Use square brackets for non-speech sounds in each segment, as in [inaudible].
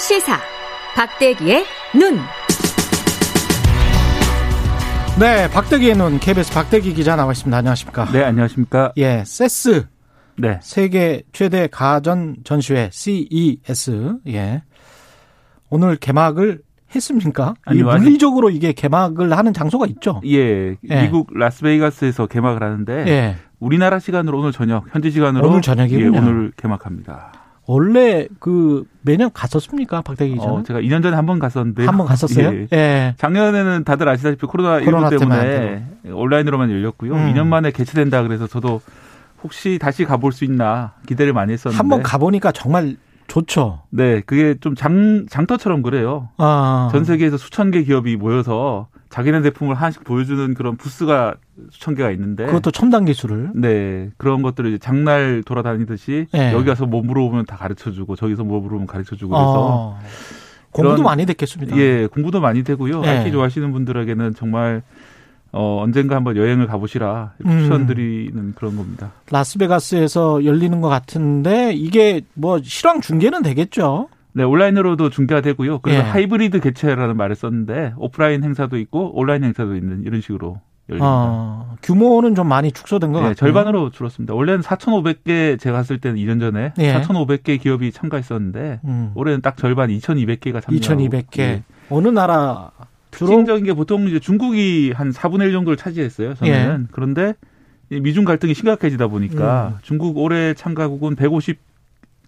시사 박대기의 눈. 네, 박대기의 눈 KBS 박대기 기자 나와 있습니다. 안녕하십니까? 네, 안녕하십니까? 예, 세스. 네. 세계 최대 가전 전시회 CES. 예. 오늘 개막을 했습니까? 아니 물리적으로 이게 개막을 하는 장소가 있죠. 예, 예. 미국 라스베이거스에서 개막을 하는데 예. 우리나라 시간으로 오늘 저녁, 현지 시간으로 오늘 저녁이군요. 예, 오늘 개막합니다. 원래 그 매년 갔었습니까, 박대기 기자? 어, 제가 2년 전에 한 번 갔었는데 한 번 갔었어요. 예. 예. 작년에는 다들 아시다시피 코로나, 코로나 때문에 온라인으로만 열렸고요. 음. 2년 만에 개최된다 그래서 저도 혹시 다시 가볼 수 있나 기대를 많이 했었는데 한 번 가보니까 정말 좋죠. 네, 그게 좀 장, 장터처럼 그래요. 아. 전 세계에서 수천 개 기업이 모여서 자기네 제품을 하나씩 보여주는 그런 부스가 수천 개가 있는데 그것도 첨단 기술을 네 그런 것들을 이제 장날 돌아다니듯이 네. 여기 가서 뭐 물어보면 다 가르쳐주고 저기서 뭐 물어보면 가르쳐주고 그래서 아. 공부도 많이 됐겠습니다. 예, 공부도 많이 되고요. 네. IT 좋아하시는 분들에게는 정말 어, 언젠가 한번 여행을 가보시라 추천드리는 음. 그런 겁니다. 라스베가스에서 열리는 것 같은데 이게 뭐 실황 중계는 되겠죠? 네, 온라인으로도 중계가 되고요. 그래서 예. 하이브리드 개최라는 말을 썼는데 오프라인 행사도 있고 온라인 행사도 있는 이런 식으로 열립니다. 어, 규모는 좀 많이 축소된 것 네, 같아요. 절반으로 줄었습니다. 원래는 4,500개 제가 갔을 때는 2년 전에 예. 4,500개 기업이 참가했었는데 음. 올해는 딱 절반 2,200개가 참여하고 2,200개. 예. 어느 나라 특징적인 게 보통 이제 중국이 한 4분의 1 정도를 차지했어요. 저는. 예. 그런데 미중 갈등이 심각해지다 보니까 음. 중국 올해 참가국은 150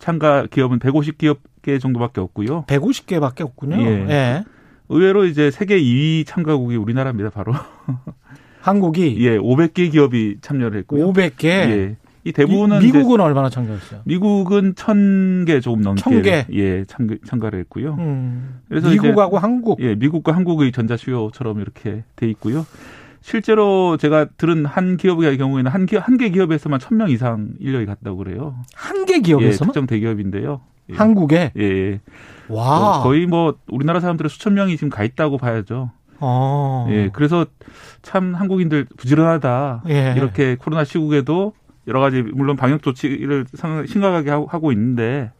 참가 기업은 150기업 개 정도밖에 없고요. 150개밖에 없군요. 예. 예. 의외로 이제 세계 2위 참가국이 우리나라입니다, 바로. [laughs] 한국이 예, 500개 기업이 참여를 했고요. 500개. 예. 이 대부분은 미, 국은 얼마나 참가했어요? 미국은 1000개 조금 넘게 1000개? 예, 참가, 참가를 했고요. 음. 그래서 미국하고 한국 예, 미국과 한국의 전자 수요처럼 이렇게 돼 있고요. 실제로 제가 들은 한 기업의 경우에는 한, 기, 한개 기업에서만 1000명 이상 인력이 갔다고 그래요. 한 개 기업에서? 예, 특정 대기업인데요. 예. 한국에? 예, 예. 와. 어, 거의 뭐 우리나라 사람들의 수천 명이 지금 가 있다고 봐야죠. 어. 예, 그래서 참 한국인들 부지런하다. 예. 이렇게 코로나 시국에도 여러 가지 물론 방역 조치를 심각하게 하고 있는데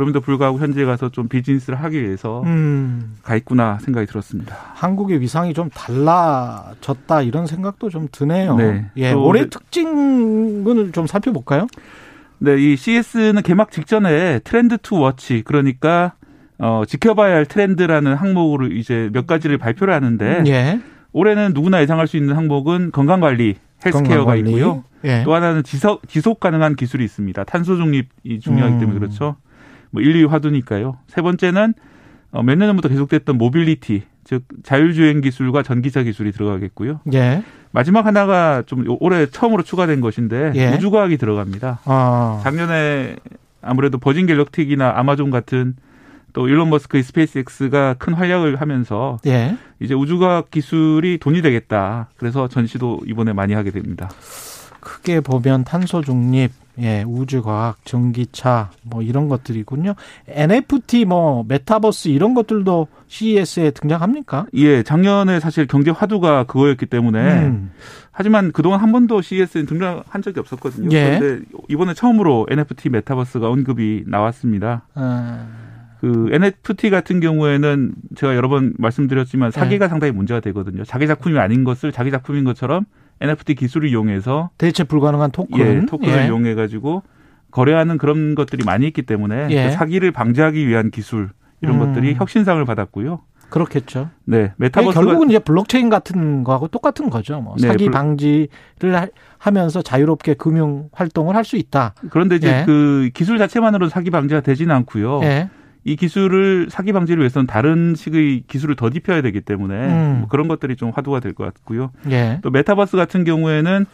그럼에도 불구하고 현지에 가서 좀 비즈니스를 하기 위해서 음. 가 있구나 생각이 들었습니다. 한국의 위상이 좀 달라졌다 이런 생각도 좀 드네요. 네. 예, 올해 특징을 좀 살펴볼까요? 네, 이 CES는 개막 직전에 trend to watch 그러니까 어, 지켜봐야 할 트렌드라는 항목으로 이제 몇 가지를 발표를 하는데 예. 올해는 누구나 예상할 수 있는 항목은 건강관리, 헬스케어가 건강관리. 있고요. 예. 또 하나는 지속, 지속 가능한 기술이 있습니다. 탄소 중립이 중요하기 때문에 음. 그렇죠. 뭐 인류 화두니까요. 세 번째는 어, 몇 년 전부터 계속됐던 모빌리티, 즉 자율주행 기술과 전기차 기술이 들어가겠고요. 예. 마지막 하나가 좀 올해 처음으로 추가된 것인데 예. 우주과학이 들어갑니다. 아. 작년에 아무래도 버진 갤럭틱이나 아마존 같은 또 일론 머스크의 스페이스X가 큰 활약을 하면서 예. 이제 우주과학 기술이 돈이 되겠다. 그래서 전시도 이번에 많이 하게 됩니다. 크게 보면 탄소 중립, 예, 우주과학, 전기차 뭐 이런 것들이군요. NFT 뭐 메타버스 이런 것들도 CES에 등장합니까? 예, 작년에 사실 경제 화두가 그거였기 때문에 음. 하지만 그동안 한 번도 CES에 등장한 적이 없었거든요. 예. 그런데 이번에 처음으로 NFT 메타버스가 언급이 나왔습니다. 아. 그 NFT 같은 경우에는 제가 여러 번 말씀드렸지만 사기가 네. 상당히 문제가 되거든요. 자기 작품이 아닌 것을 자기 작품인 것처럼 NFT 기술을 이용해서 대체 불가능한 토큰, 예, 토큰을 예. 이용해 가지고 거래하는 그런 것들이 많이 있기 때문에 예. 그 사기를 방지하기 위한 기술 이런 음. 것들이 혁신상을 받았고요. 그렇겠죠. 네, 메타버스 결국은 이제 블록체인 같은 거하고 똑같은 거죠. 뭐 네, 사기 블... 방지를 하면서 자유롭게 금융 활동을 할 수 있다. 그런데 이제 예. 그 기술 자체만으로 사기 방지가 되지는 않고요. 예. 이 기술을 사기 방지를 위해서는 다른 식의 기술을 더 입혀야 되기 때문에 음. 뭐 그런 것들이 좀 화두가 될 것 같고요. 예. 또 메타버스 같은 경우에는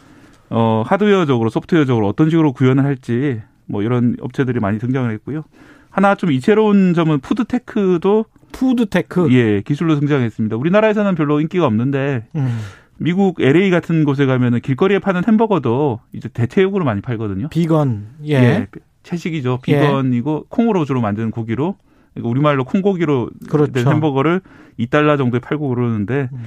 어 하드웨어적으로 소프트웨어적으로 어떤 식으로 구현을 할지 뭐 이런 업체들이 많이 등장을 했고요. 하나 좀 이채로운 점은 푸드테크도 푸드테크 예 기술로 등장했습니다. 우리나라에서는 별로 인기가 없는데 음. 미국 LA 같은 곳에 가면은 길거리에 파는 햄버거도 이제 대체육으로 많이 팔거든요. 비건 예. 예 채식이죠. 예. 비건이고 예. 콩으로 주로 만드는 고기로 그러니까 우리말로 콩고기로 그렇죠. 된 햄버거를 2달러 정도에 팔고 그러는데 음.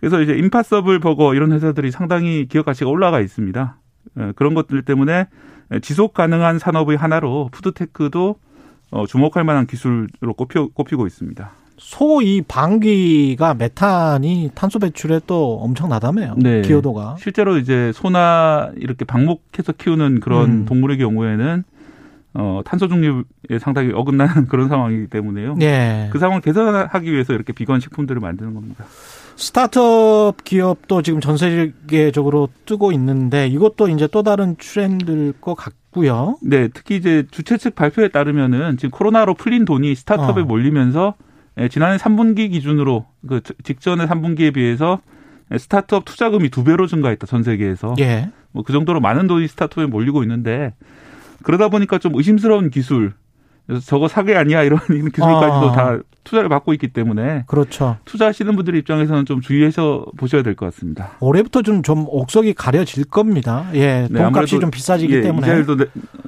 그래서 이제 임파서블 버거 이런 회사들이 상당히 기업 가치가 올라가 있습니다. 예, 그런 것들 때문에 지속 가능한 산업의 하나로 푸드테크도 어, 주목할 만한 기술로 꼽혀, 꼽히고 있습니다. 소 이 방귀가 메탄이 탄소 배출에 또 엄청나다며요. 네. 기여도가. 실제로 이제 소나 이렇게 방목해서 키우는 그런 음. 동물의 경우에는 어, 탄소 중립에 상당히 어긋나는 [laughs] 그런 상황이기 때문에요. 예. 그 상황을 개선하기 위해서 이렇게 비건 식품들을 만드는 겁니다. 스타트업 기업도 지금 전 세계적으로 뜨고 있는데 이것도 이제 또 다른 트렌드일 것 같고요. 네, 특히 이제 주최 측 발표에 따르면은 지금 코로나로 풀린 돈이 스타트업에 어. 몰리면서 예, 지난해 3분기 기준으로 그 직전의 3분기에 비해서 스타트업 투자금이 두 배로 증가했다 전 세계에서. 예. 뭐 그 정도로 많은 돈이 스타트업에 몰리고 있는데 그러다 보니까 좀 의심스러운 기술 저거 사기 아니야 [laughs] 이런 기술까지도 아. 다 투자를 받고 있기 때문에 그렇죠. 투자하시는 분들 입장에서는 좀 주의해서 보셔야 될 것 같습니다. 올해부터 좀좀 옥석이 가려질 겁니다. 예, 네, 돈값이 좀 비싸지기 예, 때문에 이자율도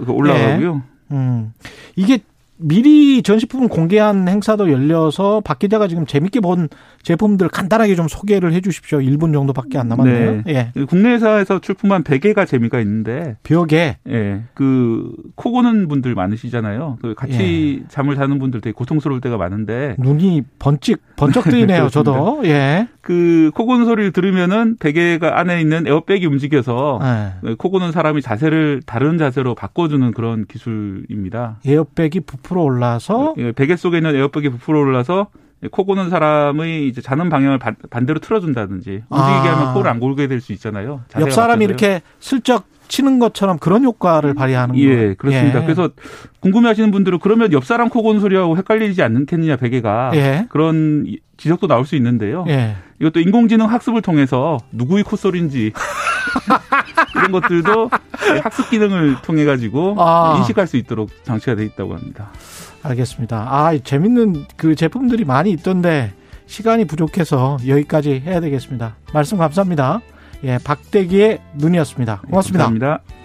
올라가고요. 예. 음. 이게 미리 전시품 공개한 행사도 열려서 박 기자가 지금 재밌게 본 제품들 간단하게 좀 소개를 해 주십시오. 1분 정도밖에 안 남았네요. 네. 예. 국내 회사에서 출품한 베개가 재미가 있는데 벽에 예. 그 코 고는 분들 많으시잖아요. 그 같이 예. 잠을 자는 분들 되게 고통스러울 때가 많은데 눈이 번쩍 번쩍 [laughs] 뜨이네요. 저도. 예. 그 코 고는 소리를 들으면은 베개가 안에 있는 에어백이 움직여서 예. 코 고는 사람이 자세를 다른 자세로 바꿔주는 그런 기술입니다. 에어백이 부풀어 올라서 예, 베개 속에 있는 에어백이 부풀어 올라서 코 고는 사람의 이제 자는 방향을 반대로 틀어준다든지 움직이게 아. 하면 코를 안 골게 될 수 있잖아요. 옆 사람이 이렇게 슬쩍 치는 것처럼 그런 효과를 발휘하는 거예요. 예, 그렇습니다. 예. 그래서 궁금해하시는 분들은 그러면 옆 사람 코 고는 소리하고 헷갈리지 않겠느냐 베개가 예. 그런 지적도 나올 수 있는데요. 예. 이것도 인공지능 학습을 통해서 누구의 콧소리인지 [laughs] 이런 것들도 학습 기능을 통해 가지고 아. 인식할 수 있도록 장치가 돼 있다고 합니다. 알겠습니다. 아, 재밌는 그 제품들이 많이 있던데 시간이 부족해서 여기까지 해야 되겠습니다. 말씀 감사합니다. 예, 박대기의 눈이었습니다. 고맙습니다. 네, 감사합니다.